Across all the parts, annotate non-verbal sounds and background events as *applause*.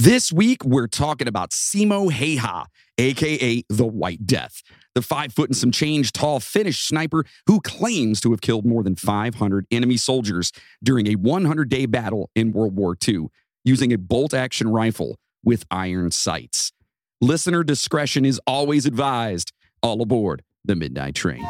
This week, we're talking about Simo Häyhä, aka the White Death, the five foot and some change tall Finnish sniper who claims to have killed more than 500 enemy soldiers during a 100 day battle in World War II using a bolt action rifle with iron sights. Listener discretion is always advised. All aboard the Midnight Train.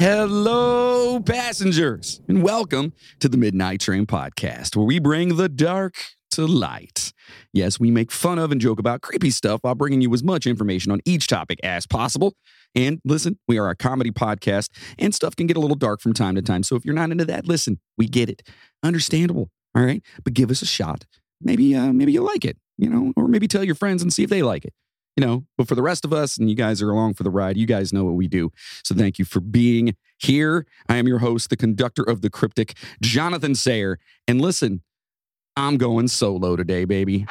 Hello, passengers, and welcome to the Midnight Train podcast, where we bring the dark to light. Yes, we make fun of and joke about creepy stuff while bringing you as much information on each topic as possible. And listen, we are a comedy podcast, and stuff can get a little dark from time to time. So if you're not into that, listen, we get it. Understandable. All right. But give us a shot. Maybe, uh, maybe you'll like it, you know, or maybe tell your friends and see if they like it you know, but for the rest of us, and you guys are along for the ride, you guys know what we do. So thank you for being here. I am your host, the conductor of the cryptic, Jonathan Sayer. And listen, I'm going solo today, baby.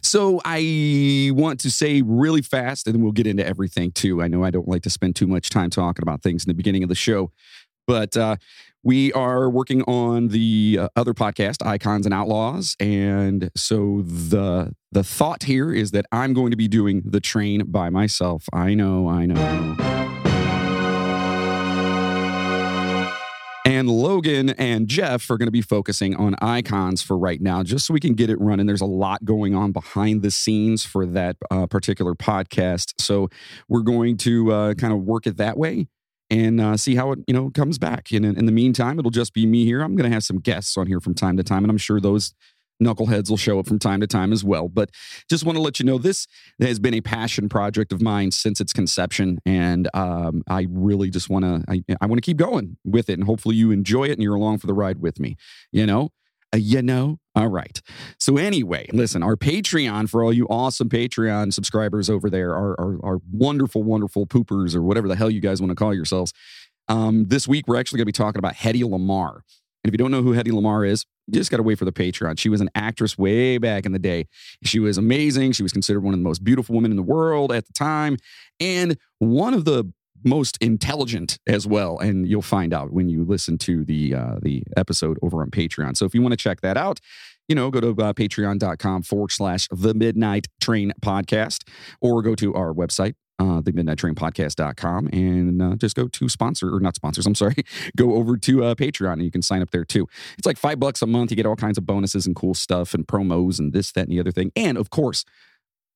So I want to say really fast, and then we'll get into everything too. I know I don't like to spend too much time talking about things in the beginning of the show, but uh, we are working on the uh, other podcast, Icons and Outlaws, and so the the thought here is that I'm going to be doing the train by myself. I know, I know. And Logan and Jeff are going to be focusing on icons for right now, just so we can get it running. There's a lot going on behind the scenes for that uh, particular podcast. So we're going to uh, kind of work it that way and uh, see how it you know comes back. And in, in the meantime, it'll just be me here. I'm going to have some guests on here from time to time, and I'm sure those knuckleheads will show up from time to time as well. But just want to let you know this has been a passion project of mine since its conception, and um, I really just want to I, I want to keep going with it, and hopefully you enjoy it and you're along for the ride with me. You know. Uh, you know? All right. So, anyway, listen, our Patreon, for all you awesome Patreon subscribers over there, our, our, our wonderful, wonderful poopers, or whatever the hell you guys want to call yourselves. Um, this week, we're actually going to be talking about Hedy Lamarr. And if you don't know who Hedy Lamarr is, you just got to wait for the Patreon. She was an actress way back in the day. She was amazing. She was considered one of the most beautiful women in the world at the time. And one of the most intelligent as well. And you'll find out when you listen to the uh, the episode over on Patreon. So if you want to check that out, you know, go to uh, patreon.com forward slash the midnight train podcast or go to our website, uh, the midnight train podcast.com and uh, just go to sponsor or not sponsors. I'm sorry. *laughs* go over to uh, Patreon and you can sign up there too. It's like five bucks a month. You get all kinds of bonuses and cool stuff and promos and this, that, and the other thing. And of course,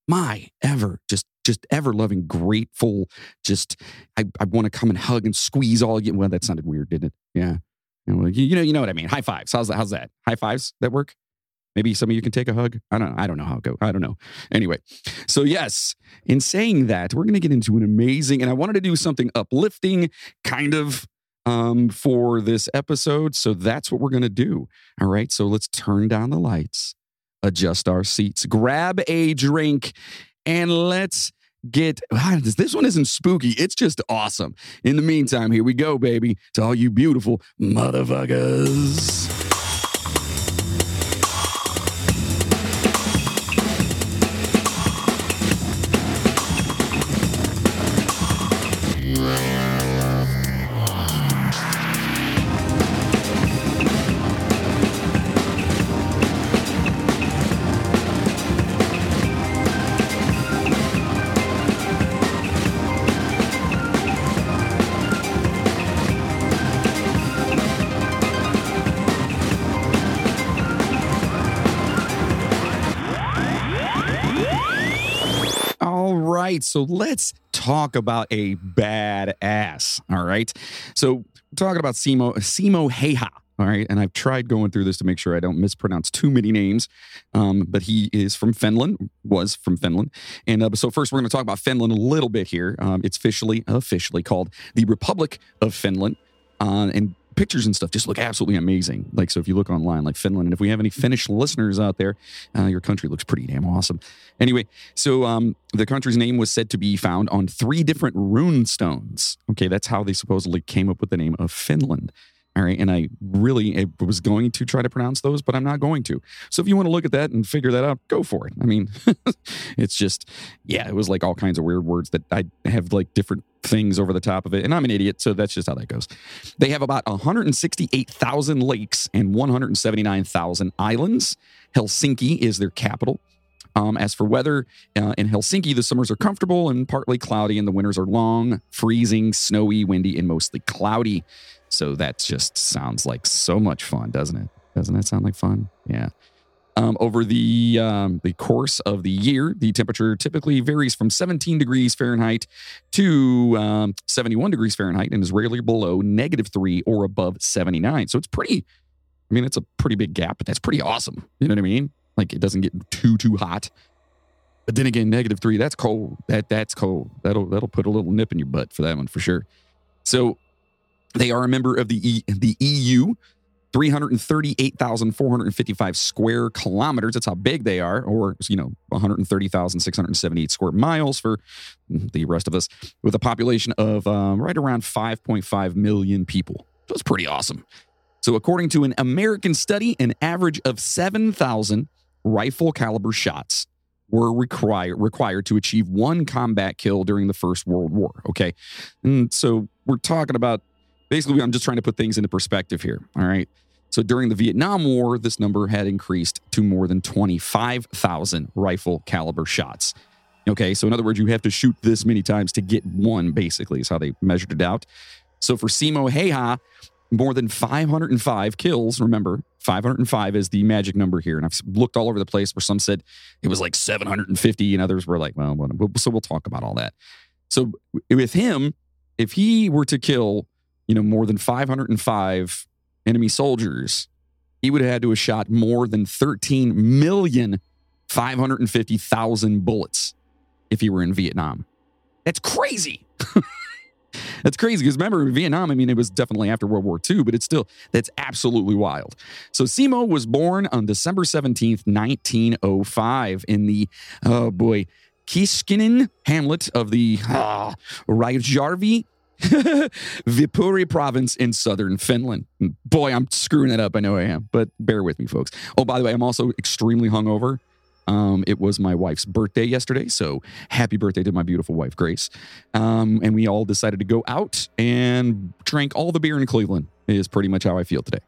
my ever just just ever loving grateful just i, I want to come and hug and squeeze all you well that sounded weird didn't it? Yeah. You know you know, you know what i mean. High fives. How's that how's that? High fives that work? Maybe some of you can take a hug? I don't know. I don't know how it go. I don't know. Anyway so yes in saying that we're going to get into an amazing and i wanted to do something uplifting kind of um, for this episode so that's what we're going to do. All right so let's turn down the lights adjust our seats, grab a drink, and let's get ah, this one isn't spooky. It's just awesome. In the meantime here we go baby to all you beautiful motherfuckers so let's talk about a badass. All right. So talking about Simo Simo Häyhä. All right. And I've tried going through this to make sure I don't mispronounce too many names. Um, but he is from Finland, was from Finland. And uh, so first, we're going to talk about Finland a little bit here. Um, it's officially, officially called the Republic of Finland. Uh, and pictures and stuff just look absolutely amazing. Like, so if you look online, like Finland, and if we have any Finnish listeners out there, uh, your country looks pretty damn awesome. Anyway, so um, the country's name was said to be found on three different rune stones. Okay, that's how they supposedly came up with the name of Finland. All right. And I really was going to try to pronounce those, but I'm not going to. So if you want to look at that and figure that out, go for it. I mean, *laughs* it's just, yeah, it was like all kinds of weird words that I have like different things over the top of it. And I'm an idiot. So that's just how that goes. They have about 168,000 lakes and 179,000 islands. Helsinki is their capital. Um, as for weather, uh, in Helsinki, the summers are comfortable and partly cloudy, and the winters are long, freezing, snowy, windy, and mostly cloudy. So that just sounds like so much fun, doesn't it? Doesn't that sound like fun? Yeah. Um, over the um, the course of the year, the temperature typically varies from 17 degrees Fahrenheit to um, 71 degrees Fahrenheit, and is rarely below negative three or above 79. So it's pretty. I mean, it's a pretty big gap, but that's pretty awesome. You know what I mean? Like it doesn't get too too hot. But then again, negative three, that's cold. That that's cold. That'll that'll put a little nip in your butt for that one for sure. So they are a member of the e, the EU. 338,455 square kilometers. That's how big they are, or, you know, 130,678 square miles for the rest of us, with a population of um, right around 5.5 million people. That's pretty awesome. So, according to an American study, an average of 7,000 rifle caliber shots were require, required to achieve one combat kill during the First World War. Okay. And so we're talking about basically, I'm just trying to put things into perspective here. All right. So during the Vietnam War, this number had increased to more than 25,000 rifle caliber shots. Okay. So in other words, you have to shoot this many times to get one, basically, is how they measured it out. So for Simo Häyhä, more than 505 kills. Remember, 505 is the magic number here. And I've looked all over the place where some said it was like 750, and others were like, well, so we'll talk about all that. So with him, if he were to kill you know, more than 505 enemy soldiers, he would have had to have shot more than 13 million 550,000 bullets if he were in Vietnam. That's crazy. *laughs* that's crazy because remember in Vietnam, I mean, it was definitely after World War II, but it's still, that's absolutely wild. So Simo was born on December 17th, 1905 in the, oh boy, Kiiskinen hamlet of the uh, Raijärvi *laughs* Viipuri province in southern Finland. Boy, I'm screwing that up. I know I am, but bear with me, folks. Oh, by the way, I'm also extremely hungover. Um, it was my wife's birthday yesterday, so happy birthday to my beautiful wife, Grace. Um, and we all decided to go out and drank all the beer in Cleveland. Is pretty much how I feel today.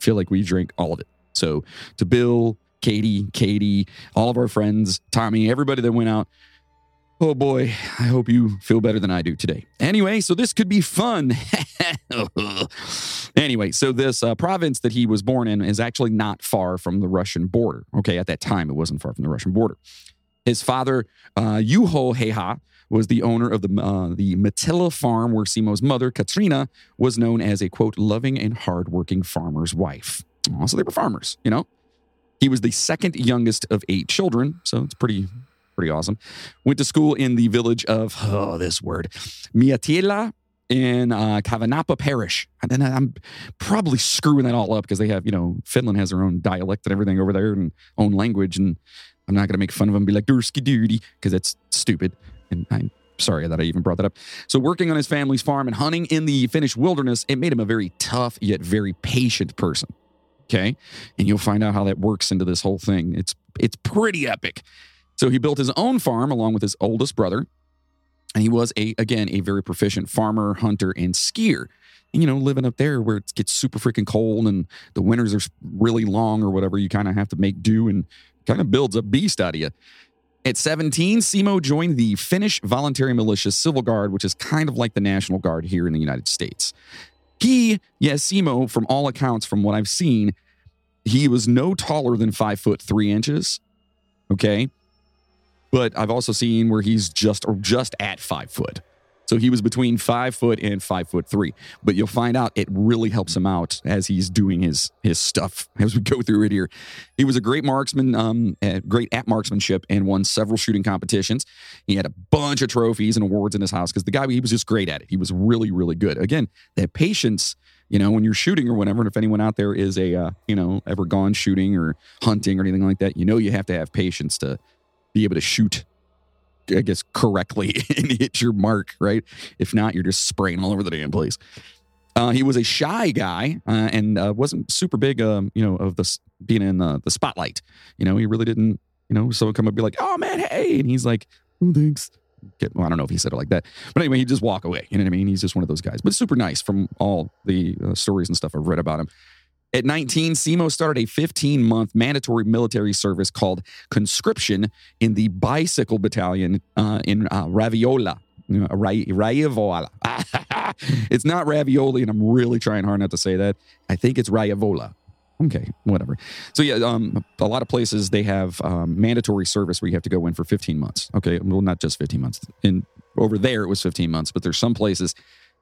Feel like we drank all of it. So to Bill, Katie, Katie, all of our friends, Tommy, everybody that went out, Oh boy, I hope you feel better than I do today. Anyway, so this could be fun. *laughs* anyway, so this uh, province that he was born in is actually not far from the Russian border. Okay, at that time, it wasn't far from the Russian border. His father, uh, Juho Häyhä, was the owner of the uh, the Mattila farm where Simo's mother, Katriina, was known as a quote loving and hardworking farmer's wife. Also, they were farmers, you know. He was the second youngest of eight children, so it's pretty pretty awesome. Went to school in the village of, oh, this word, Miatila in uh, Kavanapa Parish. And then I'm probably screwing that all up because they have, you know, Finland has their own dialect and everything over there and own language. And I'm not going to make fun of them and be like, Dursky duty, because that's stupid. And I'm sorry that I even brought that up. So, working on his family's farm and hunting in the Finnish wilderness, it made him a very tough yet very patient person. Okay. And you'll find out how that works into this whole thing. It's it's pretty epic. So he built his own farm along with his oldest brother. And he was a again a very proficient farmer, hunter, and skier. And you know, living up there where it gets super freaking cold and the winters are really long or whatever, you kind of have to make do and kind of builds a beast out of you. At 17, Simo joined the Finnish Voluntary Militia Civil Guard, which is kind of like the National Guard here in the United States. He, yes, Simo, from all accounts, from what I've seen, he was no taller than five foot three inches. Okay. But I've also seen where he's just or just at five foot. So he was between five foot and five foot three. But you'll find out it really helps him out as he's doing his his stuff *laughs* as we go through it here. He was a great marksman, um, great at marksmanship, and won several shooting competitions. He had a bunch of trophies and awards in his house because the guy he was just great at it. He was really really good. Again, that patience You know, when you're shooting or whatever, and if anyone out there is a, uh, you know, ever gone shooting or hunting or anything like that, you know, you have to have patience to be able to shoot, I guess, correctly *laughs* and hit your mark, right? If not, you're just spraying all over the damn place. Uh, he was a shy guy uh, and uh, wasn't super big, um, you know, of the being in the, the spotlight. You know, he really didn't, you know, someone come up and be like, oh man, hey. And he's like, oh, thanks. Get, well, I don't know if he said it like that, but anyway, he'd just walk away. You know what I mean? He's just one of those guys, but super nice from all the uh, stories and stuff I've read about him. At 19, Simo started a 15 month mandatory military service called conscription in the Bicycle Battalion uh, in uh, Raviola. *laughs* It's not ravioli, and I'm really trying hard not to say that. I think it's Ravivola. Okay, whatever. So yeah, um, a lot of places they have um, mandatory service where you have to go in for 15 months. Okay, well, not just 15 months. In over there, it was 15 months, but there's some places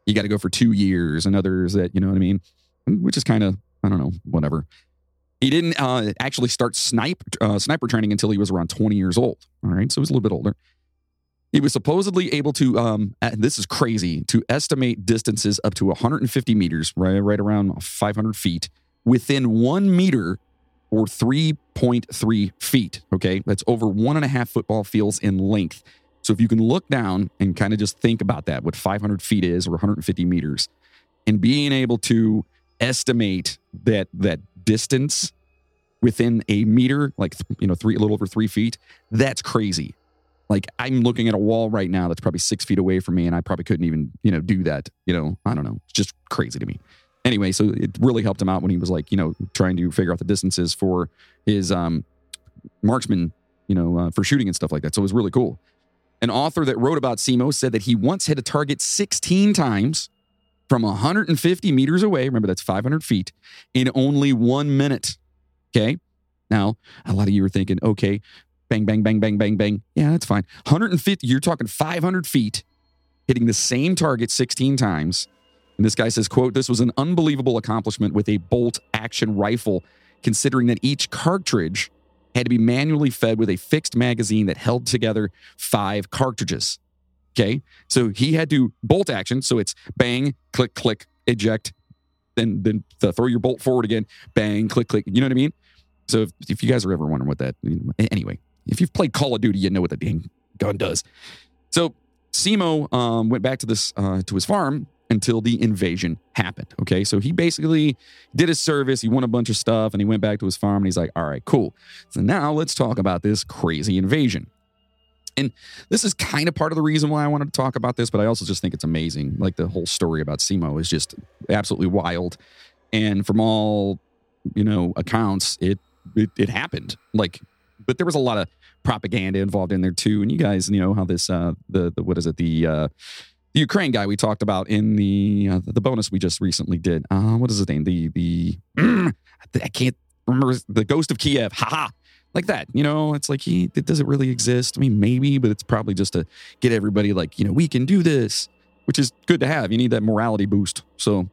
you got to go for two years, and others that you know what I mean, which is kind of I don't know, whatever. He didn't uh, actually start snipe uh, sniper training until he was around 20 years old. All right, so he was a little bit older. He was supposedly able to, um, this is crazy, to estimate distances up to 150 meters, right, right around 500 feet, within one meter or 3.3 feet. Okay, that's over one and a half football fields in length. So if you can look down and kind of just think about that, what 500 feet is or 150 meters, and being able to estimate that that distance within a meter, like you know, three a little over three feet, that's crazy. Like I'm looking at a wall right now that's probably six feet away from me, and I probably couldn't even, you know, do that. You know, I don't know. It's just crazy to me. Anyway, so it really helped him out when he was like, you know, trying to figure out the distances for his um, marksman, you know, uh, for shooting and stuff like that. So it was really cool. An author that wrote about Simo said that he once hit a target 16 times from 150 meters away. Remember, that's 500 feet in only one minute. Okay. Now, a lot of you are thinking, okay, bang, bang, bang, bang, bang, bang. Yeah, that's fine. 150, you're talking 500 feet, hitting the same target 16 times. And this guy says, quote, this was an unbelievable accomplishment with a bolt action rifle, considering that each cartridge had to be manually fed with a fixed magazine that held together five cartridges. Okay. So he had to bolt action. So it's bang, click, click, eject, then then throw your bolt forward again, bang, click, click. You know what I mean? So if, if you guys are ever wondering what that, anyway, if you've played Call of Duty, you know what the dang gun does. So Simo um, went back to this uh, to his farm until the invasion happened. Okay, so he basically did his service. He won a bunch of stuff, and he went back to his farm. And he's like, "All right, cool. So now let's talk about this crazy invasion." And this is kind of part of the reason why I wanted to talk about this, but I also just think it's amazing. Like the whole story about Simo is just absolutely wild, and from all you know accounts, it it, it happened. Like but there was a lot of propaganda involved in there too. And you guys, you know how this uh the, the what is it the uh the Ukraine guy we talked about in the uh, the bonus we just recently did. Uh, what is his name? The the *clears throat* I can't remember the Ghost of Kiev. Haha. Like that, you know, it's like he it, doesn't really exist? I mean, maybe, but it's probably just to get everybody like, you know, we can do this, which is good to have. You need that morality boost. So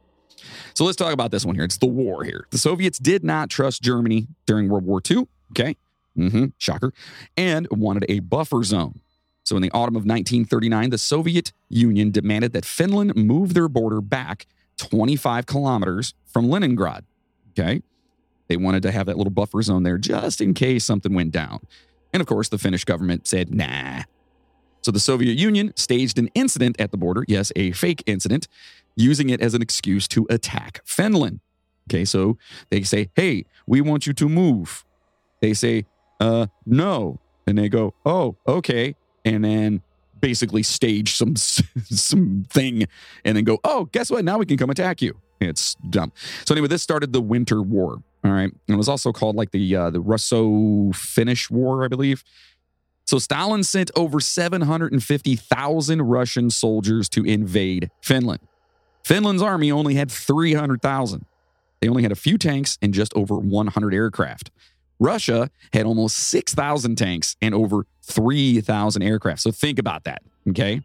so let's talk about this one here. It's the war here. The Soviets did not trust Germany during World War II. Okay. Mm-hmm, shocker. And wanted a buffer zone. So in the autumn of 1939, the Soviet Union demanded that Finland move their border back 25 kilometers from Leningrad. Okay. They wanted to have that little buffer zone there just in case something went down. And of course, the Finnish government said, nah. So the Soviet Union staged an incident at the border, yes, a fake incident, using it as an excuse to attack Finland. Okay, so they say, hey, we want you to move. They say, uh, no. And they go, oh, okay. And then basically stage some *laughs* some thing and then go, oh, guess what? Now we can come attack you. It's dumb. So anyway, this started the Winter War. All right, and it was also called like the uh, the Russo-Finnish War, I believe. So Stalin sent over 750,000 Russian soldiers to invade Finland. Finland's army only had 300,000. They only had a few tanks and just over 100 aircraft. Russia had almost 6,000 tanks and over 3,000 aircraft. So think about that. Okay.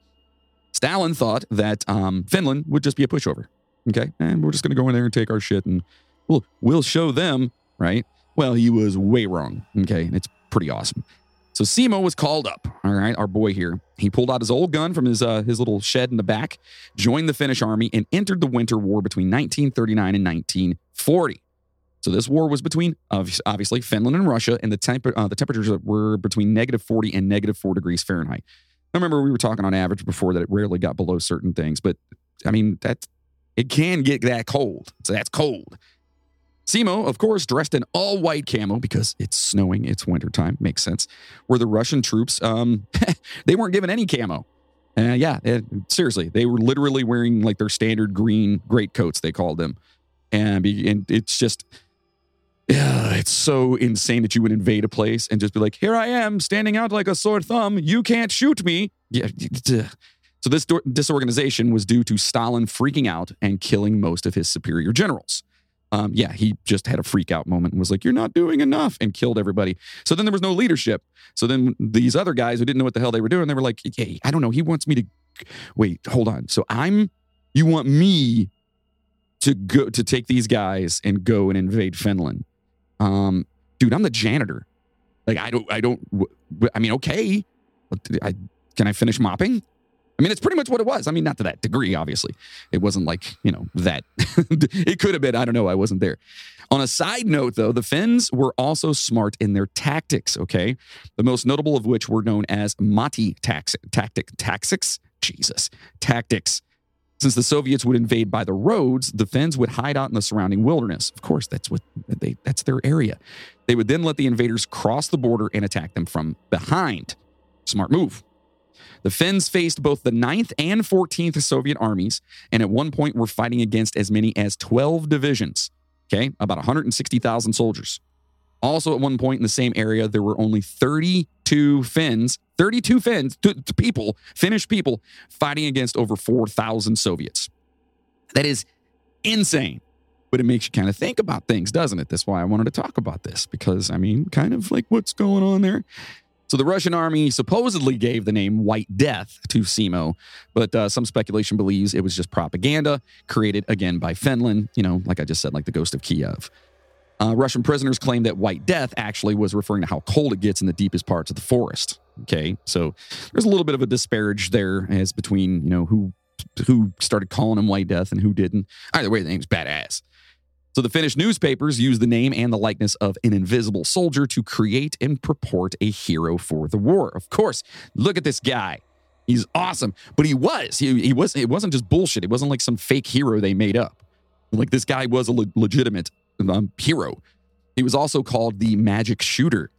Stalin thought that um, Finland would just be a pushover. Okay. And we're just going to go in there and take our shit and we'll, we'll show them, right? Well, he was way wrong. Okay. It's pretty awesome. So Simo was called up. All right, our boy here. He pulled out his old gun from his uh, his little shed in the back, joined the Finnish army, and entered the Winter War between 1939 and 1940. So this war was between obviously Finland and Russia, and the temp- uh, the temperatures were between negative 40 and negative four degrees Fahrenheit. I remember we were talking on average before that it rarely got below certain things, but I mean that it can get that cold. So that's cold. Simo, of course, dressed in all white camo because it's snowing, it's wintertime, makes sense. were the Russian troops, um, *laughs* they weren't given any camo. Uh, yeah, it, seriously, they were literally wearing like their standard green greatcoats, they called them. And, and it's just, yeah, it's so insane that you would invade a place and just be like, here I am, standing out like a sore thumb. You can't shoot me. Yeah. So this disorganization was due to Stalin freaking out and killing most of his superior generals um, yeah, he just had a freak out moment and was like, You're not doing enough and killed everybody. So then there was no leadership. So then these other guys who didn't know what the hell they were doing, they were like, Hey, I don't know. He wants me to wait, hold on. So I'm, you want me to go to take these guys and go and invade Finland? Um, dude, I'm the janitor. Like, I don't, I don't, I mean, okay. I, can I finish mopping? I mean, it's pretty much what it was. I mean, not to that degree, obviously. It wasn't like, you know, that. *laughs* it could have been. I don't know. I wasn't there. On a side note, though, the Finns were also smart in their tactics, okay? The most notable of which were known as motti tax- tactic tactics. Jesus. Tactics. Since the Soviets would invade by the roads, the Finns would hide out in the surrounding wilderness. Of course, that's what they that's their area. They would then let the invaders cross the border and attack them from behind. Smart move. The Finns faced both the 9th and 14th Soviet armies, and at one point were fighting against as many as 12 divisions. Okay, about 160,000 soldiers. Also, at one point in the same area, there were only 32 Finns, 32 Finns, t- t- people, Finnish people, fighting against over 4,000 Soviets. That is insane. But it makes you kind of think about things, doesn't it? That's why I wanted to talk about this because, I mean, kind of like what's going on there. So the Russian army supposedly gave the name White Death to Simo, but uh, some speculation believes it was just propaganda created again by Finland, you know, like I just said, like the ghost of Kiev. Uh, Russian prisoners claim that White Death actually was referring to how cold it gets in the deepest parts of the forest. Okay, so there's a little bit of a disparage there as between you know who who started calling him White Death and who didn't. Either way, the name's badass. So the Finnish newspapers used the name and the likeness of an invisible soldier to create and purport a hero for the war. Of course, look at this guy. He's awesome, but he was. He, he was. It wasn't just bullshit. It wasn't like some fake hero they made up. Like this guy was a le- legitimate um, hero. He was also called the Magic Shooter.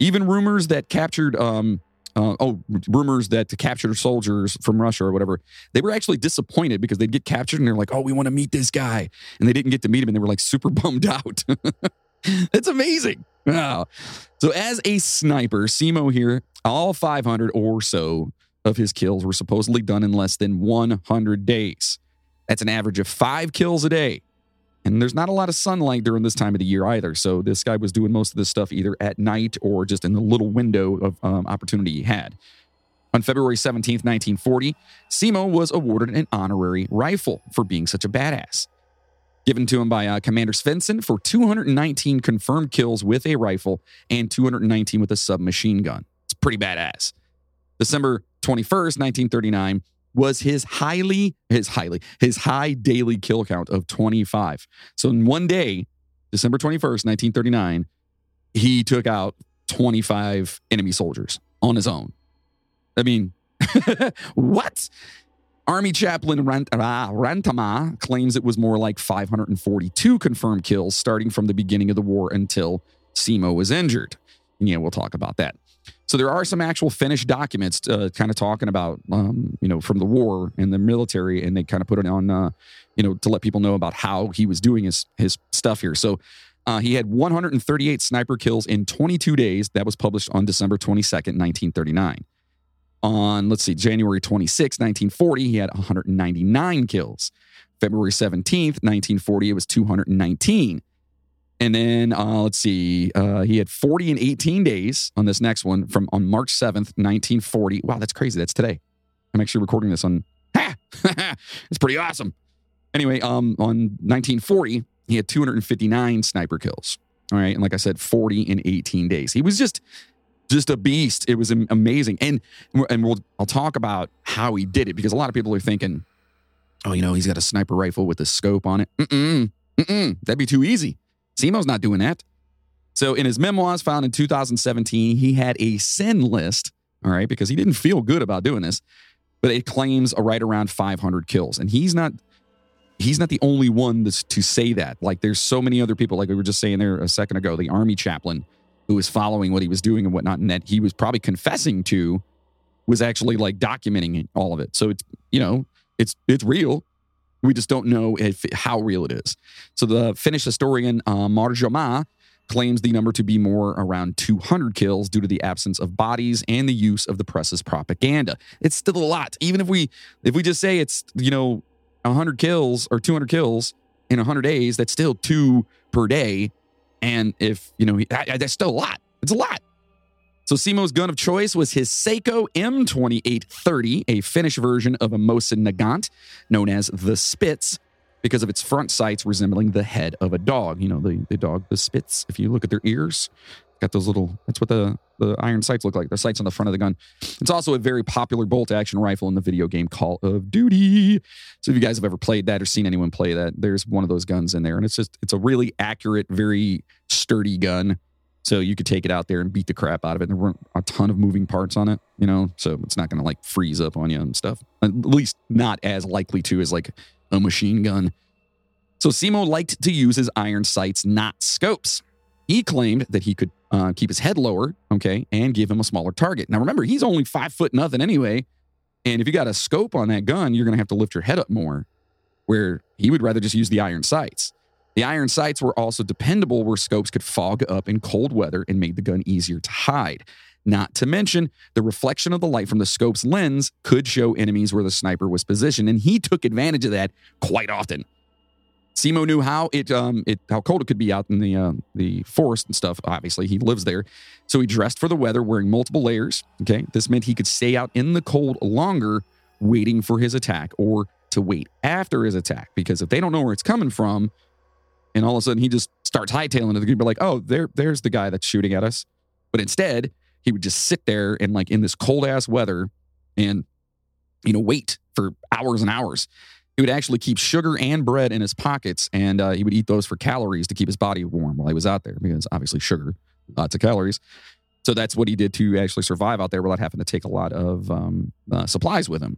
Even rumors that captured um, uh, oh, rumors that captured soldiers from Russia or whatever, they were actually disappointed because they'd get captured and they're like, oh, we want to meet this guy. And they didn't get to meet him and they were like super *laughs* bummed out. it's amazing. Wow. So, as a sniper, Simo here, all 500 or so of his kills were supposedly done in less than 100 days. That's an average of five kills a day. And there's not a lot of sunlight during this time of the year either. So this guy was doing most of this stuff either at night or just in the little window of um, opportunity he had. On February 17th, 1940, Simo was awarded an honorary rifle for being such a badass. Given to him by uh, Commander Svensson for 219 confirmed kills with a rifle and 219 with a submachine gun. It's pretty badass. December 21st, 1939, was his highly his highly his high daily kill count of 25. So in one day, December 21st, 1939, he took out 25 enemy soldiers on his own. I mean, *laughs* what? Army chaplain Rant- ah, Rantamaa claims it was more like 542 confirmed kills starting from the beginning of the war until Simo was injured. And yeah, we'll talk about that. So there are some actual finished documents, uh, kind of talking about, um, you know, from the war and the military, and they kind of put it on, uh, you know, to let people know about how he was doing his his stuff here. So uh, he had 138 sniper kills in 22 days. That was published on December 22nd, 1939. On let's see, January 26, 1940, he had 199 kills. February 17th, 1940, it was 219. And then uh, let's see, uh, he had 40 and 18 days on this next one from on March 7th, 1940. Wow, that's crazy. That's today. I'm actually recording this on, ha! *laughs* it's pretty awesome. Anyway, um, on 1940, he had 259 sniper kills. All right. And like I said, 40 in 18 days. He was just just a beast. It was amazing. And and we'll I'll talk about how he did it because a lot of people are thinking, oh, you know, he's got a sniper rifle with a scope on it. Mm-mm, mm-mm, that'd be too easy. Simo's not doing that. So in his memoirs found in 2017, he had a sin list, all right, because he didn't feel good about doing this, but it claims a right around 500 kills. And he's not he's not the only one to, to say that. Like there's so many other people, like we were just saying there a second ago, the army chaplain who was following what he was doing and whatnot, and that he was probably confessing to was actually like documenting all of it. So it's you know it's it's real. We just don't know if how real it is. So the Finnish historian uh, Marjamaa claims the number to be more around 200 kills due to the absence of bodies and the use of the press's propaganda. It's still a lot. Even if we if we just say it's you know 100 kills or 200 kills in 100 days, that's still two per day. And if, you know, that's still a lot. It's a lot. So Simo's gun of choice was his Seiko M2830, a Finnish version of a Mosin Nagant, known as the Spitz, because of its front sights resembling the head of a dog. You know, the, the dog, the Spitz, if you look at their ears, got those little, that's what the, the iron sights look like. The sights on the front of the gun. It's also a very popular bolt action rifle in the video game Call of Duty. So if you guys have ever played that or seen anyone play that, there's one of those guns in there. And it's just, it's a really accurate, very sturdy gun. So you could take it out there and beat the crap out of it. There weren't a ton of moving parts on it, you know, so it's not going to like freeze up on you and stuff. At least not as likely to as like a machine gun. So Simo liked to use his iron sights, not scopes. He claimed that he could uh, keep his head lower, okay, and give him a smaller target. Now, remember, he's only five foot nothing anyway. And if you got a scope on that gun, you're going to have to lift your head up more, where he would rather just use the iron sights. The iron sights were also dependable where scopes could fog up in cold weather and made the gun easier to hide. Not to mention, the reflection of the light from the scope's lens could show enemies where the sniper was positioned, and he took advantage of that quite often. Simo knew how it um it how cold it could be out in the uh, the forest and stuff. Obviously, he lives there, so he dressed for the weather, wearing multiple layers. Okay, this meant he could stay out in the cold longer, waiting for his attack, or to wait after his attack. Because if they don't know where it's coming from, and all of a sudden he just starts hightailing it, they're be like, "Oh, there, there's the guy that's shooting at us." But instead, he would just sit there and like in this cold ass weather, and you know, wait for hours and hours. He would actually keep sugar and bread in his pockets, and uh, he would eat those for calories to keep his body warm while he was out there, because obviously sugar, lots of calories. So that's what he did to actually survive out there without having to take a lot of um, uh, supplies with him.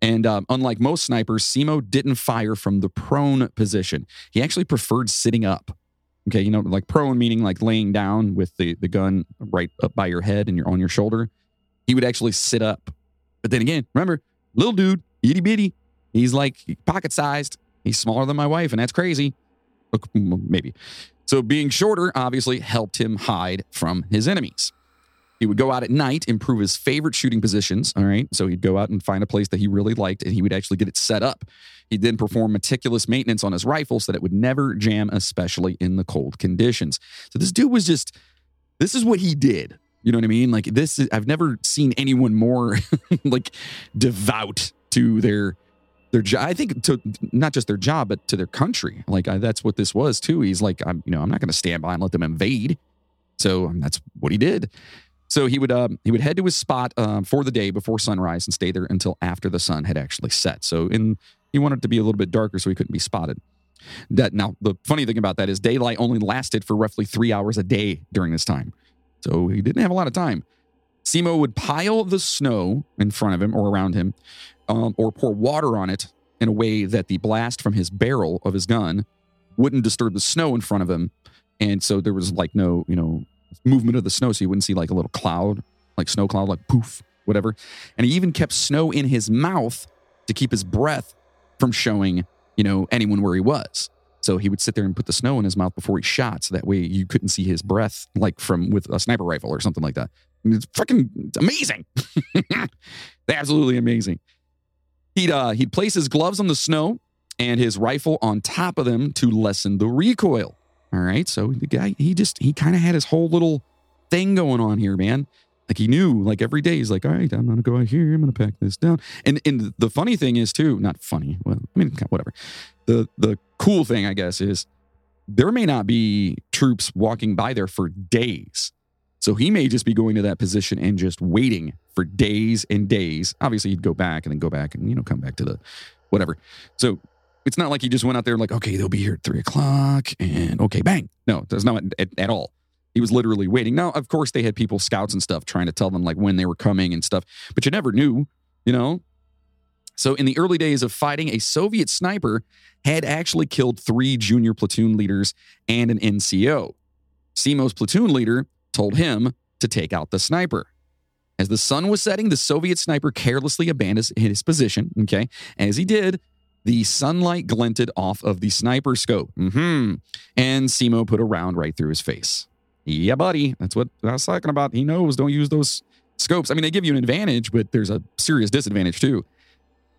And um, unlike most snipers, Simo didn't fire from the prone position. He actually preferred sitting up. Okay, you know, like prone meaning like laying down with the, the gun right up by your head and you're on your shoulder. He would actually sit up. But then again, remember, little dude, itty bitty, He's like pocket sized. He's smaller than my wife, and that's crazy. Maybe. So being shorter obviously helped him hide from his enemies. He would go out at night, improve his favorite shooting positions. All right. So he'd go out and find a place that he really liked and he would actually get it set up. He'd then perform meticulous maintenance on his rifle so that it would never jam, especially in the cold conditions. So this dude was just, this is what he did. You know what I mean? Like this, is, I've never seen anyone more *laughs* like devout to their their job. I think to not just their job, but to their country. Like I, that's what this was too. He's like, I'm, you know, I'm not going to stand by and let them invade. So um, that's what he did. So he would um, he would head to his spot um, for the day before sunrise and stay there until after the sun had actually set. So in he wanted to be a little bit darker so he couldn't be spotted. That now the funny thing about that is daylight only lasted for roughly three hours a day during this time, so he didn't have a lot of time. Simo would pile the snow in front of him or around him, um, or pour water on it in a way that the blast from his barrel of his gun wouldn't disturb the snow in front of him. And so there was like no, you know, movement of the snow. So you wouldn't see like a little cloud, like snow cloud, like poof, whatever. And he even kept snow in his mouth to keep his breath from showing, you know, anyone where he was. So he would sit there and put the snow in his mouth before he shot. So that way you couldn't see his breath, like from with a sniper rifle or something like that. it's freaking amazing. *laughs* Absolutely amazing. He'd uh, he'd place his gloves on the snow and his rifle on top of them to lessen the recoil. All right, so the guy he just he kind of had his whole little thing going on here, man. Like he knew, like every day, he's like, all right, I'm gonna go out here, I'm gonna pack this down. And and the funny thing is too, not funny. Well, I mean, whatever. The the cool thing, I guess, is there may not be troops walking by there for days. So he may just be going to that position and just waiting for days and days. Obviously, he'd go back and then go back and, you know, come back to the whatever. So it's not like he just went out there like, okay, they'll be here at three o'clock and okay, bang. No, there's not at, at all. He was literally waiting. Now, of course, they had people, scouts and stuff, trying to tell them like when they were coming and stuff, but you never knew, you know? So, in the early days of fighting, a Soviet sniper had actually killed three junior platoon leaders and an NCO. Simo's platoon leader told him to take out the sniper. As the sun was setting, the Soviet sniper carelessly abandoned his position. Okay. As he did, the sunlight glinted off of the sniper scope. Mm-hmm. And Simo put a round right through his face. Yeah, buddy. That's what I was talking about. He knows don't use those scopes. I mean, they give you an advantage, but there's a serious disadvantage too.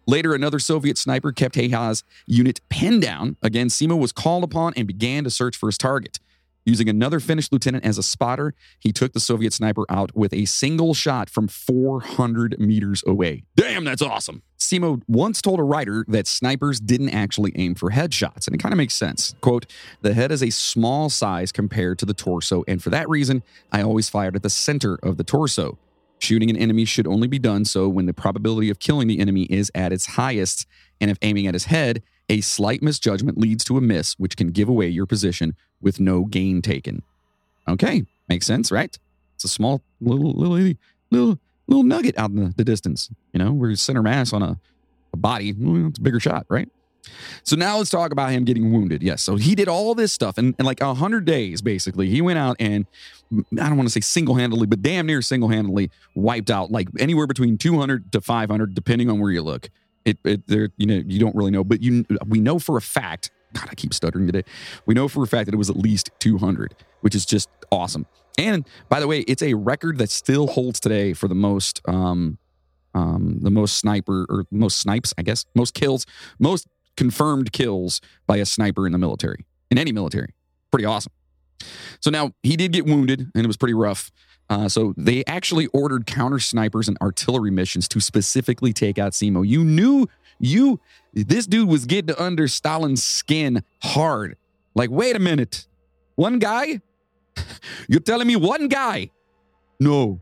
Later, another Soviet sniper kept Häyhä's unit pinned down. Again, Simo was called upon and began to search for his target. Using another Finnish lieutenant as a spotter, he took the Soviet sniper out with a single shot from 400 meters away. Damn, that's awesome. Simo once told a writer that snipers didn't actually aim for headshots, and it kind of makes sense. Quote, the head is a small size compared to the torso, and for that reason, I always fired at the center of the torso. Shooting an enemy should only be done so when the probability of killing the enemy is at its highest, and if aiming at his head, a slight misjudgment leads to a miss, which can give away your position with no gain taken. Okay, makes sense, right? It's a small little little little little nugget out in the, the distance. You know, we're center mass on a, a body. Well, it's a bigger shot, right? So now let's talk about him getting wounded. Yes. So he did all this stuff in, in like 100 days, basically. He went out and mm, I don't want to say single handedly, but damn near single handedly wiped out like anywhere between 200 to 500, depending on where you look. It, it there, you know, you don't really know, but you, we know for a fact. God, I keep stuttering today. We know for a fact that it was at least 200, which is just awesome. And by the way, it's a record that still holds today for the most, um, um, the most sniper or most snipes, I guess, most kills, most confirmed kills by a sniper in the military, in any military. Pretty awesome. So now he did get wounded and it was pretty rough. Uh, so they actually ordered counter snipers and artillery missions to specifically take out Simo. You knew you this dude was getting under Stalin's skin hard. Like, wait a minute, one guy? *laughs* You're telling me one guy? No.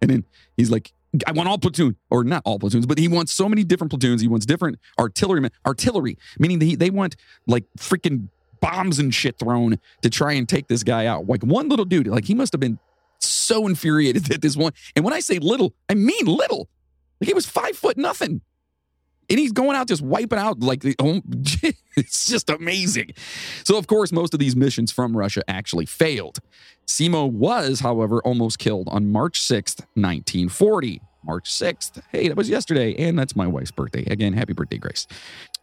And then he's like, I want all platoon, or not all platoons, but he wants so many different platoons. He wants different artillery, artillery, meaning they, they want like freaking bombs and shit thrown to try and take this guy out. Like one little dude, like he must have been so infuriated *laughs* that this one. And when I say little, I mean little. Like he was five foot nothing. And he's going out just wiping out like the oh, *laughs* it's just amazing. So of course most of these missions from Russia actually failed. Simo was, however, almost killed on March 6th, 1940. March 6th. Hey, that was yesterday. And that's my wife's birthday. Again, happy birthday, Grace.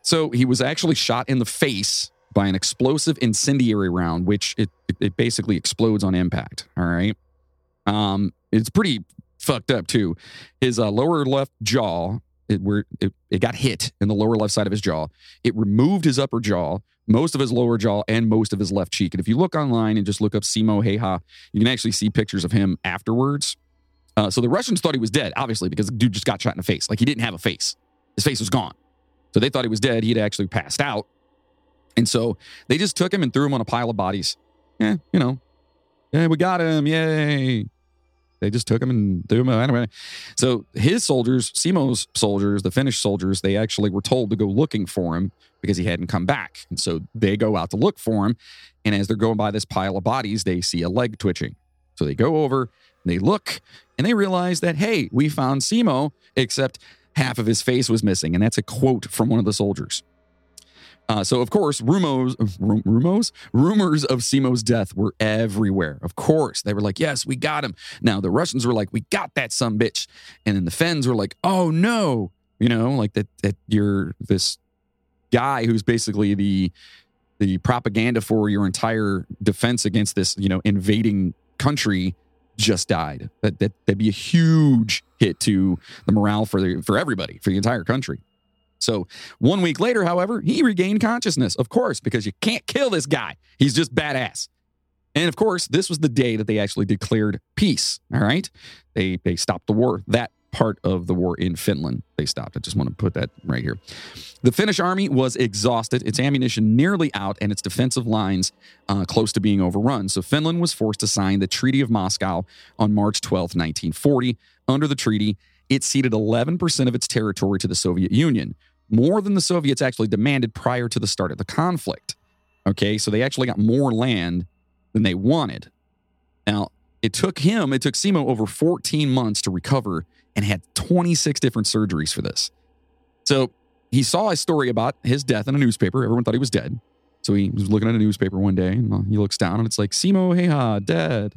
So he was actually shot in the face by an explosive incendiary round, which it, it basically explodes on impact. All right. Um, it's pretty fucked up too. His uh, lower left jaw, it, it, it got hit in the lower left side of his jaw. It removed his upper jaw, most of his lower jaw, and most of his left cheek. And if you look online and just look up Simo Häyhä, you can actually see pictures of him afterwards. Uh, so the Russians thought he was dead, obviously, because dude just got shot in the face. Like he didn't have a face. His face was gone. So they thought he was dead. He'd actually passed out. And so they just took him and threw him on a pile of bodies. Yeah, you know, yeah, we got him. Yay. They just took him and threw him anyway. So his soldiers, Simo's soldiers, the Finnish soldiers, they actually were told to go looking for him because he hadn't come back. And so they go out to look for him. And as they're going by this pile of bodies, they see a leg twitching. So they go over, they look, and they realize that, hey, we found Simo, except half of his face was missing. And that's a quote from one of the soldiers. Uh, so, of course, rumors, rumors, rumors of Simo's death were everywhere. Of course, they were like, "Yes, we got him." Now the Russians were like, "We got that some bitch," and then the Finns were like, "Oh no," you know, like that that you're this guy who's basically the the propaganda for your entire defense against this, you know, invading country just died. That that that'd be a huge hit to the morale for the for everybody for the entire country. So one week later, however, he regained consciousness, of course, because you can't kill this guy. He's just badass. And of course, this was the day that they actually declared peace. All right. They they stopped the war that part of the war in Finland. They stopped. I just want to put that right here. The Finnish army was exhausted, its ammunition nearly out, and its defensive lines uh, close to being overrun. So Finland was forced to sign the Treaty of Moscow on March 12, 1940. Under the treaty, it ceded 11% of its territory to the Soviet Union, more than the Soviets actually demanded prior to the start of the conflict. Okay, so they actually got more land than they wanted. Now, it took him, it took Simo over 14 months to recover and had 26 different surgeries for this. So he saw a story about his death in a newspaper. Everyone thought he was dead. So he was looking at a newspaper one day and he looks down and it's like, Simo Häyhä, dead.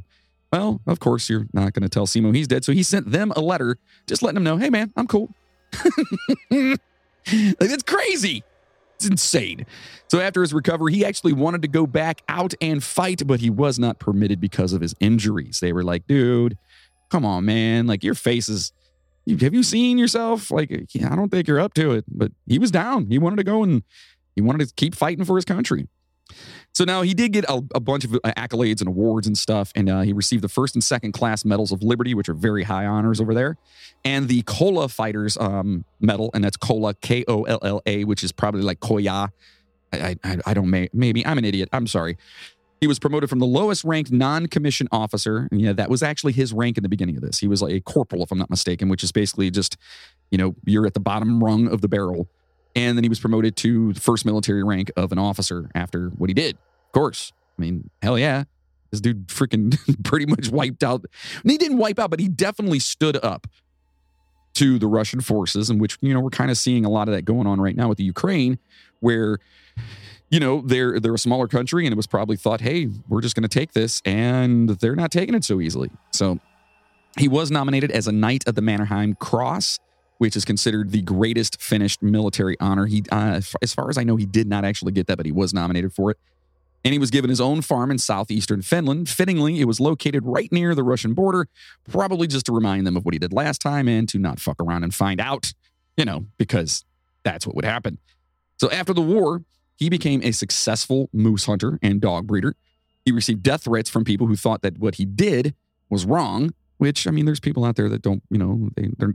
Well, of course, you're not going to tell Simo he's dead. So he sent them a letter just letting them know, hey, man, I'm cool. *laughs* like, that's crazy. It's insane. So after his recovery, he actually wanted to go back out and fight, but he was not permitted because of his injuries. They were like, dude, come on, man. Like your face is have you seen yourself? Like, I don't think you're up to it. But he was down. He wanted to go and he wanted to keep fighting for his country. So now he did get a, a bunch of accolades and awards and stuff, and uh, he received the first and second class medals of Liberty, which are very high honors over there, and the Kolla Fighters um, medal, and that's Kolla K O L L A, which is probably like Koya. I, I, I don't may, maybe I'm an idiot. I'm sorry. He was promoted from the lowest ranked non commissioned officer. And yeah, that was actually his rank in the beginning of this. He was like a corporal, if I'm not mistaken, which is basically just, you know, you're at the bottom rung of the barrel. And then he was promoted to the first military rank of an officer after what he did. Of course. I mean, hell yeah. This dude freaking *laughs* pretty much wiped out. he didn't wipe out, but he definitely stood up to the Russian forces, in which, you know, we're kind of seeing a lot of that going on right now with the Ukraine, where, you know, they're they're a smaller country and it was probably thought, hey, we're just gonna take this, and they're not taking it so easily. So he was nominated as a Knight of the Mannerheim Cross which is considered the greatest finished military honor. He, uh, as far as I know, he did not actually get that, but he was nominated for it. And he was given his own farm in southeastern Finland. Fittingly, it was located right near the Russian border, probably just to remind them of what he did last time and to not fuck around and find out, you know, because that's what would happen. So after the war, he became a successful moose hunter and dog breeder. He received death threats from people who thought that what he did was wrong, which, I mean, there's people out there that don't, you know, they, they're,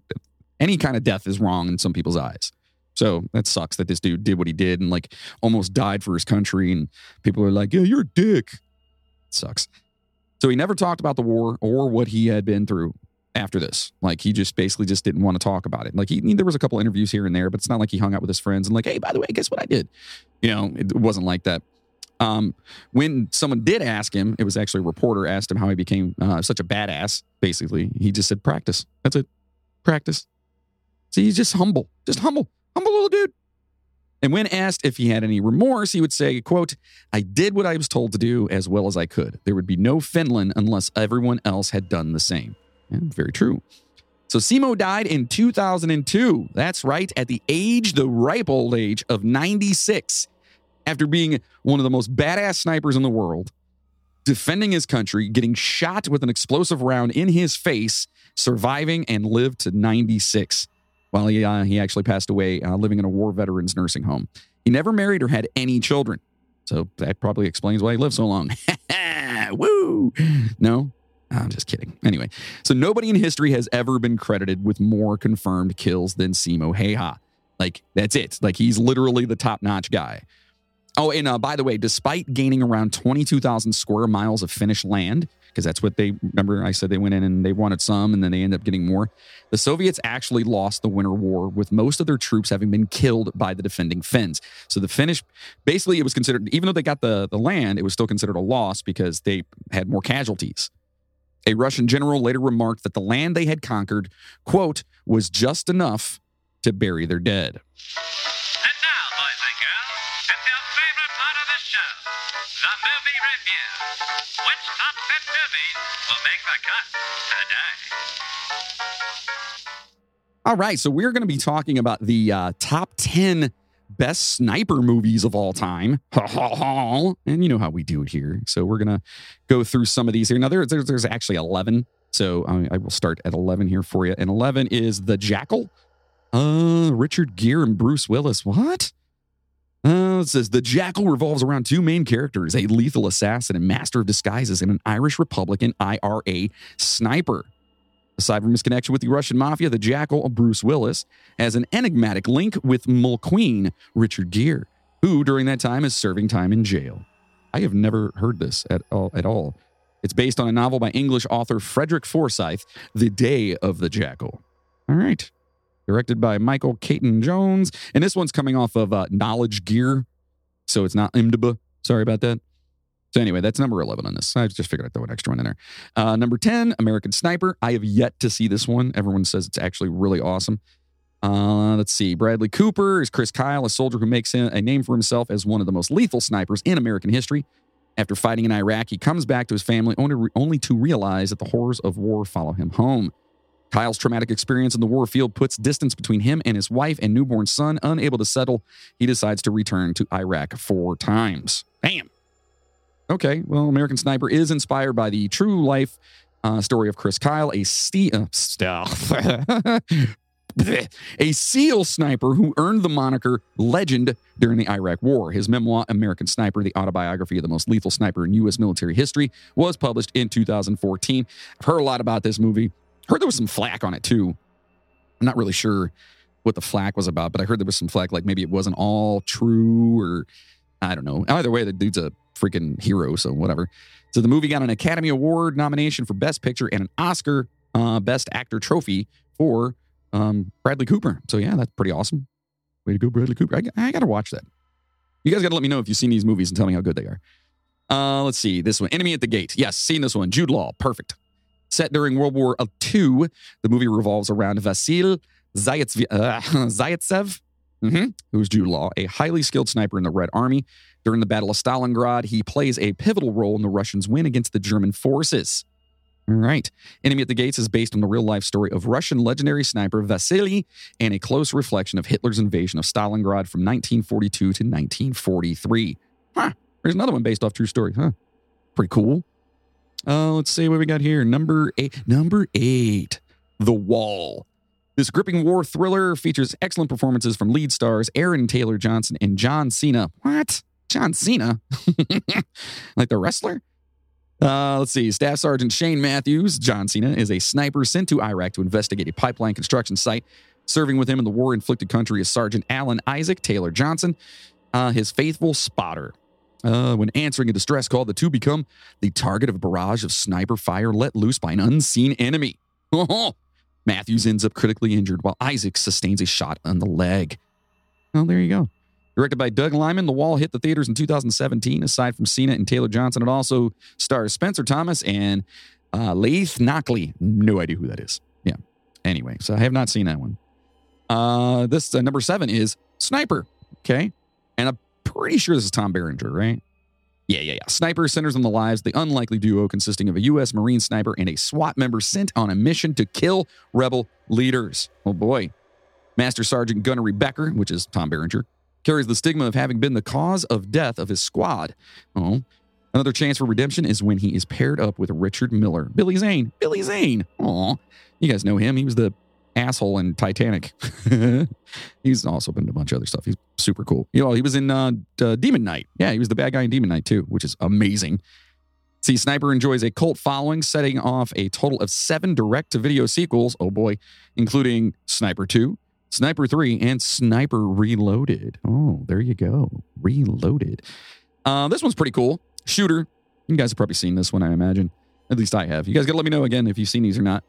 any kind of death is wrong in some people's eyes. So that sucks that this dude did what he did and like almost died for his country. And people are like, yeah, you're a dick. It sucks. So he never talked about the war or what he had been through after this. Like he just basically just didn't want to talk about it. Like he, there was a couple interviews here and there, but it's not like he hung out with his friends and like, hey, by the way, guess what I did? You know, it wasn't like that. Um, when someone did ask him, it was actually a reporter asked him how he became uh, such a badass. Basically, he just said, "Practice. That's it. Practice." So he's just humble, just humble, humble little dude. And when asked if he had any remorse, he would say, quote, I did what I was told to do as well as I could. There would be no Finland unless everyone else had done the same. And very true. So Simo died in 2002. That's right, at the age, the ripe old age of 96, after being one of the most badass snipers in the world, defending his country, getting shot with an explosive round in his face, surviving and lived to 96 while he, uh, he actually passed away uh, living in a war veterans nursing home. He never married or had any children. So that probably explains why he lived so long. *laughs* Woo! No, I'm just kidding. Anyway, so nobody in history has ever been credited with more confirmed kills than Simo Häyhä. Like, that's it. Like, he's literally the top notch guy. Oh, and uh, by the way, despite gaining around 22,000 square miles of Finnish land, because that's what they remember. I said they went in and they wanted some, and then they ended up getting more. The Soviets actually lost the Winter War with most of their troops having been killed by the defending Finns. So the Finnish, basically, it was considered, even though they got the, the land, it was still considered a loss because they had more casualties. A Russian general later remarked that the land they had conquered, quote, was just enough to bury their dead. All right, so we're going to be talking about the uh, top 10 best sniper movies of all time. *laughs* and you know how we do it here. So we're going to go through some of these here. Now, there, there's, there's actually 11. So I, I will start at 11 here for you. And 11 is The Jackal. Uh, Richard Gere and Bruce Willis. What? It says the Jackal revolves around two main characters a lethal assassin and master of disguises and an Irish Republican IRA sniper. Aside from his connection with the Russian mafia, the jackal Bruce Willis has an enigmatic link with Mulqueen Richard Gere, who during that time is serving time in jail. I have never heard this at all. At all. It's based on a novel by English author Frederick Forsyth, The Day of the Jackal. All right. Directed by Michael Caton Jones. And this one's coming off of uh, Knowledge Gear. So it's not IMDb. Sorry about that. So anyway, that's number 11 on this. I just figured I'd throw an extra one in there. Uh, number 10, American Sniper. I have yet to see this one. Everyone says it's actually really awesome. Uh, let's see. Bradley Cooper is Chris Kyle, a soldier who makes a name for himself as one of the most lethal snipers in American history. After fighting in Iraq, he comes back to his family only, only to realize that the horrors of war follow him home. Kyle's traumatic experience in the war field puts distance between him and his wife and newborn son. Unable to settle, he decides to return to Iraq four times. Bam. Okay, well, American Sniper is inspired by the true life uh, story of Chris Kyle, a ste- uh, *laughs* a SEAL sniper who earned the moniker legend during the Iraq War. His memoir, American Sniper, the autobiography of the most lethal sniper in U.S. military history, was published in 2014. I've heard a lot about this movie. Heard there was some flack on it too. I'm not really sure what the flack was about, but I heard there was some flack, like maybe it wasn't all true or I don't know. Either way, the dude's a freaking hero, so whatever. So the movie got an Academy Award nomination for Best Picture and an Oscar uh, Best Actor trophy for um, Bradley Cooper. So yeah, that's pretty awesome. Way to go, Bradley Cooper. I, I got to watch that. You guys got to let me know if you've seen these movies and tell me how good they are. Uh, let's see this one, Enemy at the Gate. Yes, seen this one. Jude Law, perfect. Set during World War II, the movie revolves around Vasil Zaitsev, uh, *laughs* Zaitsev mm-hmm, who's Jude Law, a highly skilled sniper in the Red Army. During the Battle of Stalingrad, he plays a pivotal role in the Russians' win against the German forces. All right. Enemy at the Gates is based on the real life story of Russian legendary sniper Vasily and a close reflection of Hitler's invasion of Stalingrad from 1942 to 1943. Huh. There's another one based off true story. Huh. Pretty cool. Uh, let's see what we got here. Number eight. Number eight. The Wall. This gripping war thriller features excellent performances from lead stars Aaron Taylor Johnson and John Cena. What? John Cena? *laughs* like the wrestler? Uh, let's see. Staff Sergeant Shane Matthews, John Cena, is a sniper sent to Iraq to investigate a pipeline construction site. Serving with him in the war inflicted country is Sergeant Alan Isaac Taylor Johnson, uh, his faithful spotter. Uh, when answering a distress call, the two become the target of a barrage of sniper fire let loose by an unseen enemy. *laughs* Matthews ends up critically injured while Isaac sustains a shot on the leg. Well, there you go. Directed by Doug Liman, The Wall hit the theaters in 2017. Aside from Cena and Taylor Johnson, it also stars Spencer Thomas and uh, Laith Nakli. No idea who that is. Yeah. Anyway, so I have not seen that one. Uh, this uh, number seven is Sniper. Okay. And I'm pretty sure this is Tom Berenger, right? Yeah, yeah, yeah. Sniper centers on the lives the unlikely duo consisting of a U.S. Marine sniper and a SWAT member sent on a mission to kill rebel leaders. Oh boy. Master Sergeant Gunnery Becker, which is Tom Berenger, carries the stigma of having been the cause of death of his squad. Oh, another chance for redemption is when he is paired up with Richard Miller, Billy Zane. Billy Zane. Aw, you guys know him. He was the asshole in Titanic. *laughs* He's also been in a bunch of other stuff. He's super cool. You know, he was in uh, uh, Demon Knight. Yeah, he was the bad guy in Demon Knight too, which is amazing. See, Sniper enjoys a cult following, setting off a total of seven direct to video sequels. Oh boy, including Sniper 2, Sniper 3, and Sniper Reloaded. Oh, there you go. Reloaded. Uh, this one's pretty cool. Shooter. You guys have probably seen this one, I imagine. At least I have. You guys got to let me know again if you've seen these or not.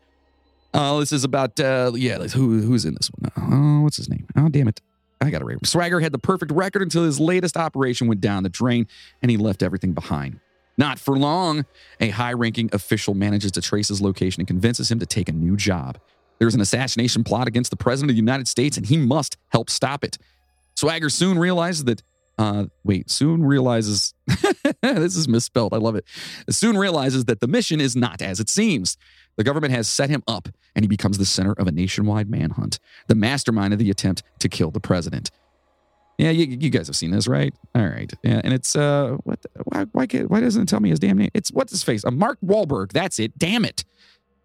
Uh, this is about, uh, yeah, who, who's in this one? Oh, what's his name? Oh, damn it. I got it right. Swagger had the perfect record until his latest operation went down the drain and he left everything behind. Not for long, a high ranking official manages to trace his location and convinces him to take a new job. There's an assassination plot against the President of the United States, and he must help stop it. Swagger soon realizes that, uh, wait, soon realizes, *laughs* this is misspelled. I love it. Soon realizes that the mission is not as it seems. The government has set him up, and he becomes the center of a nationwide manhunt, the mastermind of the attempt to kill the president. Yeah, you, you guys have seen this, right? All right. Yeah, and it's uh, what? Why why, why doesn't it tell me his damn name? It's what's his face? Uh, Mark Wahlberg. That's it. Damn it!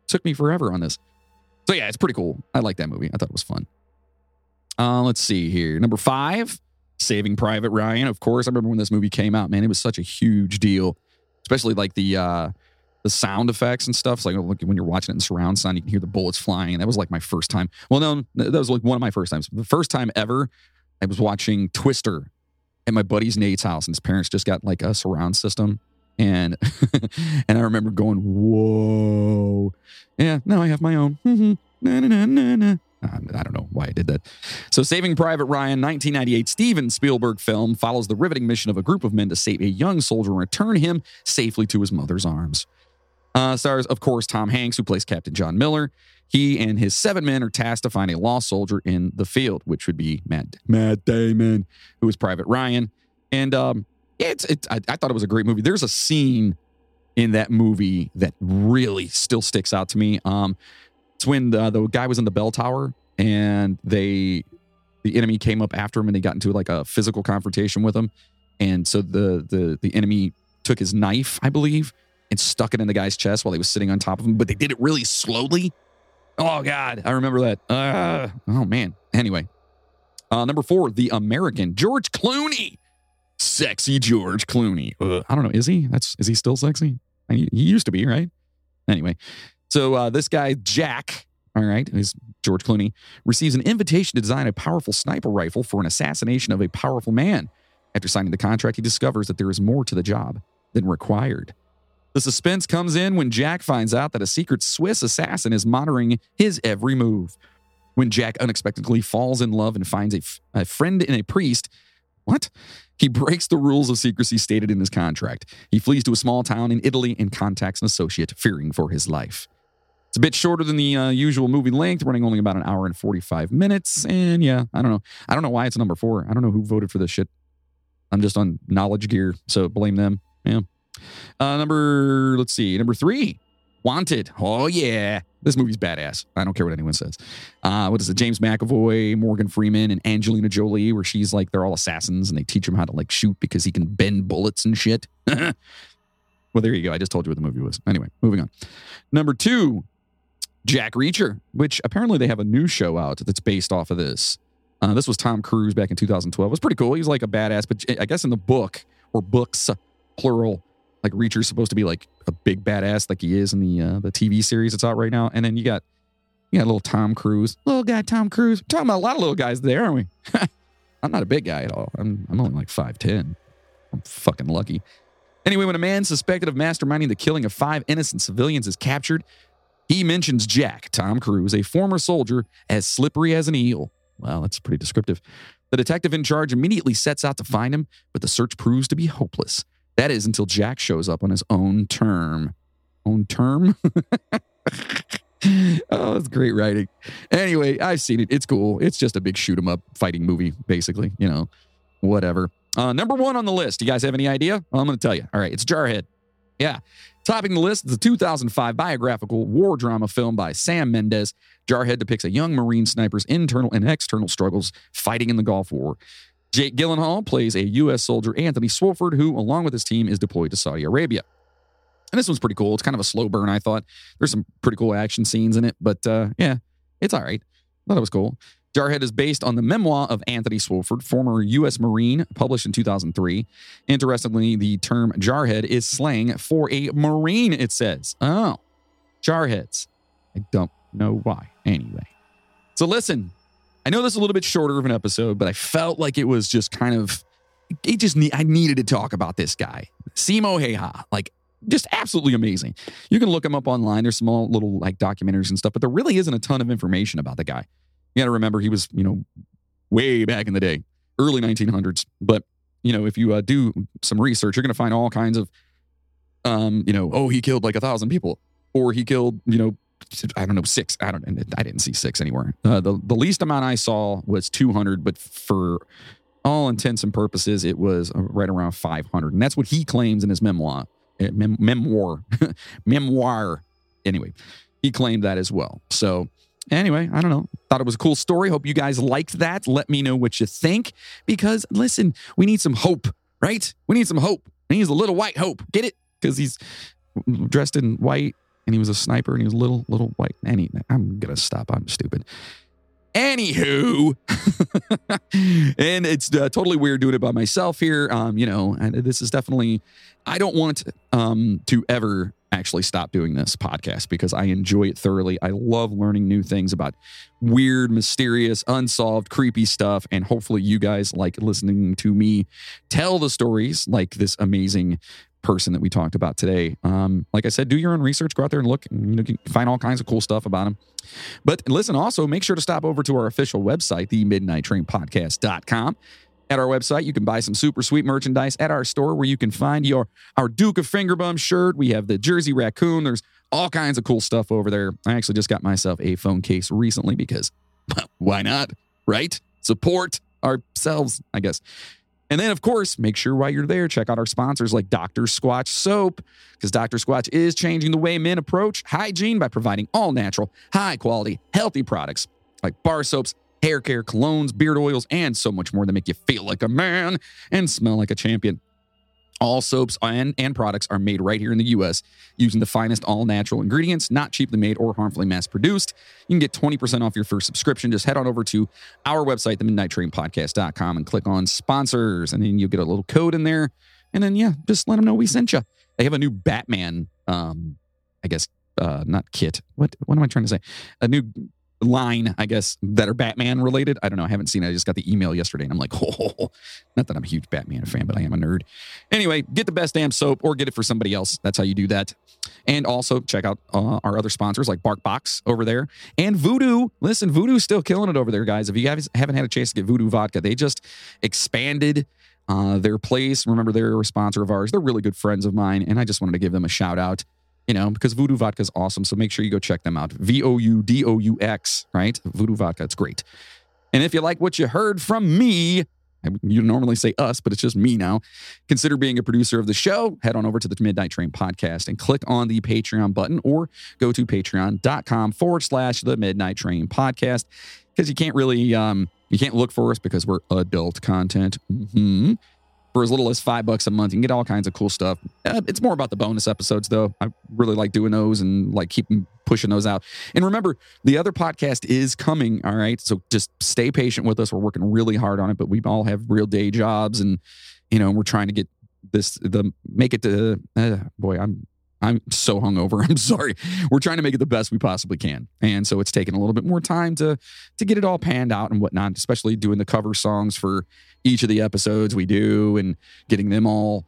Took me forever on this. So yeah, it's pretty cool. I like that movie. I thought it was fun. Uh, let's see here. Number five, Saving Private Ryan. Of course, I remember when this movie came out. Man, it was such a huge deal, especially like the uh, the sound effects and stuff. It's like when you're watching it in surround sound, you can hear the bullets flying. And that was like my first time. Well, no, that was like one of my first times. The first time ever, I was watching Twister at my buddy's Nate's house, and his parents just got like a surround system. And *laughs* and I remember going, whoa. Yeah, now I have my own. Mm-hmm. na, na, na, na. I don't know why I did that. So, Saving Private Ryan, 1998 Steven Spielberg film, follows the riveting mission of a group of men to save a young soldier and return him safely to his mother's arms. Uh, stars, of course, Tom Hanks, who plays Captain John Miller. He and his seven men are tasked to find a lost soldier in the field, which would be Matt, Matt Damon, who is Private Ryan. And um, yeah, it's, it, I, I thought it was a great movie. There's a scene in that movie that really still sticks out to me. Um, it's when the, the guy was in the bell tower and they the enemy came up after him and they got into like a physical confrontation with him. And so the the the enemy took his knife, I believe, and stuck it in the guy's chest while he was sitting on top of him. But they did it really slowly. Oh God, I remember that. Uh, oh man. Anyway, uh, number four, the American George Clooney, sexy George Clooney. Uh, I don't know, is he? That's is he still sexy? I he used to be, right? Anyway, so uh, this guy Jack, all right, who's George Clooney, receives an invitation to design a powerful sniper rifle for an assassination of a powerful man. After signing the contract, he discovers that there is more to the job than required. The suspense comes in when Jack finds out that a secret Swiss assassin is monitoring his every move. When Jack unexpectedly falls in love and finds a, f- a friend in a priest, what? He breaks the rules of secrecy stated in his contract. He flees to a small town in Italy and contacts an associate, fearing for his life. It's a bit shorter than the uh, usual movie length, running only about an hour and 45 minutes. And yeah, I don't know. I don't know why it's number four. I don't know who voted for this shit. I'm just on knowledge gear, so blame them. Yeah. Uh, number, let's see, number three, Wanted. Oh, yeah. This movie's badass. I don't care what anyone says. Uh, what is it? James McAvoy, Morgan Freeman, and Angelina Jolie, where she's like, they're all assassins and they teach him how to like shoot because he can bend bullets and shit. *laughs* well, there you go. I just told you what the movie was. Anyway, moving on. Number two, Jack Reacher, which apparently they have a new show out that's based off of this. Uh, this was Tom Cruise back in 2012. It was pretty cool. He was like a badass, but I guess in the book or books, plural, like Reacher's supposed to be like a big badass, like he is in the uh, the TV series that's out right now. And then you got you got little Tom Cruise, little guy Tom Cruise. We're talking about a lot of little guys there, aren't we? *laughs* I'm not a big guy at all. I'm I'm only like five ten. I'm fucking lucky. Anyway, when a man suspected of masterminding the killing of five innocent civilians is captured, he mentions Jack, Tom Cruise, a former soldier, as slippery as an eel. Well, that's pretty descriptive. The detective in charge immediately sets out to find him, but the search proves to be hopeless. That is until Jack shows up on his own term. Own term? *laughs* oh, it's great writing. Anyway, I've seen it. It's cool. It's just a big shoot 'em up fighting movie, basically. You know, whatever. Uh, number one on the list. You guys have any idea? Well, I'm going to tell you. All right, it's Jarhead. Yeah. Topping the list is the 2005 biographical war drama film by Sam Mendes. Jarhead depicts a young Marine sniper's internal and external struggles fighting in the Gulf War. Jake Gyllenhaal plays a U.S. soldier, Anthony Swofford, who, along with his team, is deployed to Saudi Arabia. And this one's pretty cool. It's kind of a slow burn, I thought. There's some pretty cool action scenes in it, but uh, yeah, it's all right. I Thought it was cool. Jarhead is based on the memoir of Anthony Swofford, former U.S. Marine, published in 2003. Interestingly, the term jarhead is slang for a Marine, it says. Oh, jarheads. I don't know why. Anyway. So listen, I know this is a little bit shorter of an episode, but I felt like it was just kind of, it just, I needed to talk about this guy, Simo Häyhä. Like, just absolutely amazing. You can look him up online. There's small little like documentaries and stuff, but there really isn't a ton of information about the guy. You got to remember he was, you know, way back in the day, early 1900s. But, you know, if you uh, do some research, you're going to find all kinds of, um, you know, oh, he killed like a thousand people, or he killed, you know, I don't know, six. I don't. I didn't see six anywhere. Uh, the the least amount I saw was 200, but for all intents and purposes, it was uh, right around 500, and that's what he claims in his memoir. Uh, mem- memoir, *laughs* memoir. Anyway, he claimed that as well. So anyway, I don't know. Thought it was a cool story. Hope you guys liked that. Let me know what you think. Because listen, we need some hope, right? We need some hope. He's a little white hope. Get it? Because he's dressed in white and he was a sniper and he was little, little white. Any, I'm gonna stop. I'm stupid. Anywho, *laughs* and it's uh, totally weird doing it by myself here. Um, you know, and this is definitely, I don't want um, to ever actually stop doing this podcast because I enjoy it thoroughly. I love learning new things about weird, mysterious, unsolved, creepy stuff. And hopefully, you guys like listening to me tell the stories like this amazing person that we talked about today. Um, like I said, do your own research, go out there and look, and, you know, find all kinds of cool stuff about him. But listen, also make sure to stop over to our official website, the Midnight Train Podcast.com. At our website, you can buy some super sweet merchandise at our store where you can find your our Duke of Fingerbum shirt. We have the Jersey Raccoon. There's all kinds of cool stuff over there. I actually just got myself a phone case recently because *laughs* why not? Right? Support ourselves, I guess. And then, of course, make sure while you're there, check out our sponsors like Dr. Squatch Soap, because Dr. Squatch is changing the way men approach hygiene by providing all natural, high quality, healthy products like bar soaps, hair care, colognes, beard oils, and so much more that make you feel like a man and smell like a champion. All soaps and, and products are made right here in the US using the finest all natural ingredients, not cheaply made or harmfully mass produced. You can get 20% off your first subscription. Just head on over to our website, the Midnight Train Podcast.com, and click on sponsors. And then you'll get a little code in there. And then, yeah, just let them know we sent you. They have a new Batman, um, I guess, uh, not kit. What, what am I trying to say? A new line, I guess, that are Batman related. I don't know. I haven't seen it. I just got the email yesterday and I'm like, *laughs* oh, not that I'm a huge Batman fan, but I am a nerd. Anyway, get the best damn soap or get it for somebody else. That's how you do that. And also check out uh, our other sponsors like BarkBox over there and Voudoux. Listen, Voudoux's still killing it over there, guys. If you guys haven't had a chance to get Voudoux vodka, they just expanded uh, their place. Remember, they're a sponsor of ours. They're really good friends of mine, and I just wanted to give them a shout out you know, because Voudoux Vodka is awesome. So make sure you go check them out. V O U D O U X, right? Voudoux Vodka. It's great. And if you like what you heard from me, you normally say us, but it's just me now. Consider being a producer of the show. Head on over to the Midnight Train podcast and click on the Patreon button or go to patreon.com forward slash the Midnight Train podcast because you can't really, um, you can't look for us because we're adult content. Mm-hmm for as little as five bucks a month. You can get all kinds of cool stuff. Uh, it's more about the bonus episodes, though. I really like doing those and like keeping pushing those out. And remember, the other podcast is coming. All right. So just stay patient with us. We're working really hard on it, but we all have real day jobs and, you know, we're trying to get this, the make it to, uh, boy, I'm I'm so hungover. *laughs* I'm sorry. We're trying to make it the best we possibly can, and so it's taken a little bit more time to to get it all panned out and whatnot. Especially doing the cover songs for each of the episodes we do and getting them all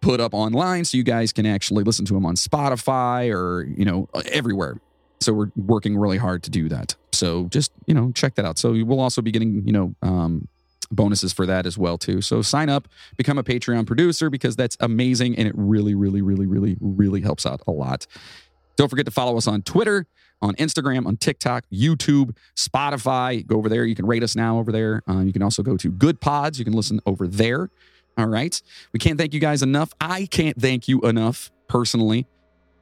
put up online so you guys can actually listen to them on Spotify or you know everywhere. So we're working really hard to do that. So just you know check that out. So we'll also be getting you know um, bonuses for that as well too. So sign up, become a Patreon producer because that's amazing and it really, really, really, really, really helps out a lot. Don't forget to follow us on Twitter, on Instagram, on TikTok, YouTube, Spotify. Go over there. You can rate us now over there. Uh, you can also go to Goodpods. You can listen over there. All right. We can't thank you guys enough. I can't thank you enough personally.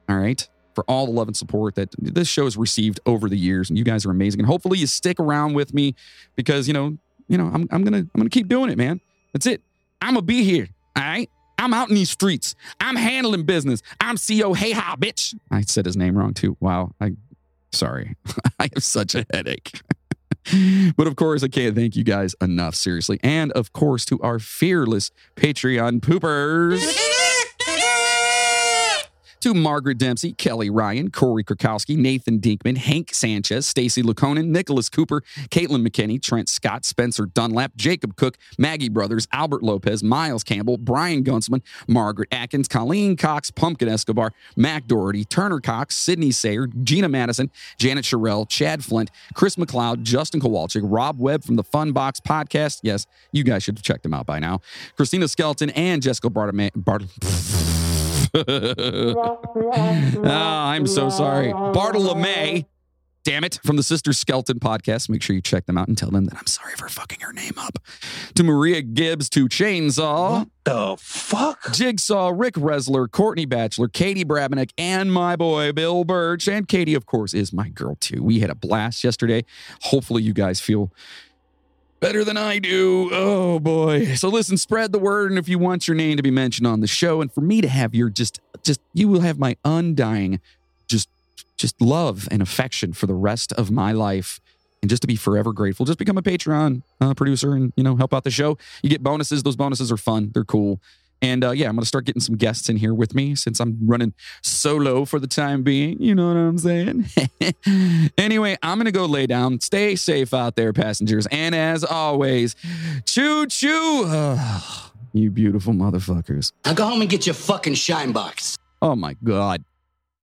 All right. For all the love and support that this show has received over the years. And you guys are amazing. And hopefully you stick around with me because, you know, you know, I'm, I'm gonna I'm gonna keep doing it, man. That's it. I'm gonna be here. All right. I'm out in these streets. I'm handling business. I'm CEO. Hey, ha, bitch. I said his name wrong too. Wow. I sorry. *laughs* I have such a headache. *laughs* but of course, I can't thank you guys enough, seriously. And of course, to our fearless Patreon poopers to Margaret Dempsey, Kelly Ryan, Corey Krakowski, Nathan Dinkman, Hank Sanchez, Stacy Lukonen, Nicholas Cooper, Caitlin McKinney, Trent Scott, Spencer Dunlap, Jacob Cook, Maggie Brothers, Albert Lopez, Miles Campbell, Brian Gunzman, Margaret Atkins, Colleen Cox, Pumpkin Escobar, Mac Doherty, Turner Cox, Sydney Sayer, Gina Madison, Janet Sherrill, Chad Flint, Chris McLeod, Justin Kowalczyk, Rob Webb from the Fun Box podcast. Yes, you guys should have checked them out by now. Christina Skelton and Jessica Bartolome. Bart- *laughs* oh, I'm so sorry. Bartolome, damn it, from the Sister Skelton podcast. Make sure you check them out and tell them that I'm sorry for fucking her name up. To Maria Gibbs, to Chainsaw. What the fuck? Jigsaw, Rick Resler, Courtney Batchelor, Katie Brabenek, and my boy Bill Birch. And Katie, of course, is my girl too. We had a blast yesterday. Hopefully, you guys feel better than I do. Oh boy. So listen, spread the word and if you want your name to be mentioned on the show and for me to have your just just you will have my undying just just love and affection for the rest of my life. And just to be forever grateful just become a patreon uh, producer and you know help out the show. You get bonuses. Those bonuses are fun. They're cool And uh, yeah, I'm going to start getting some guests in here with me since I'm running solo for the time being. You know what I'm saying? *laughs* anyway, I'm going to go lay down. Stay safe out there, passengers. And as always, choo choo. *sighs* you beautiful motherfuckers. Now go home and get your fucking shine box. Oh my God.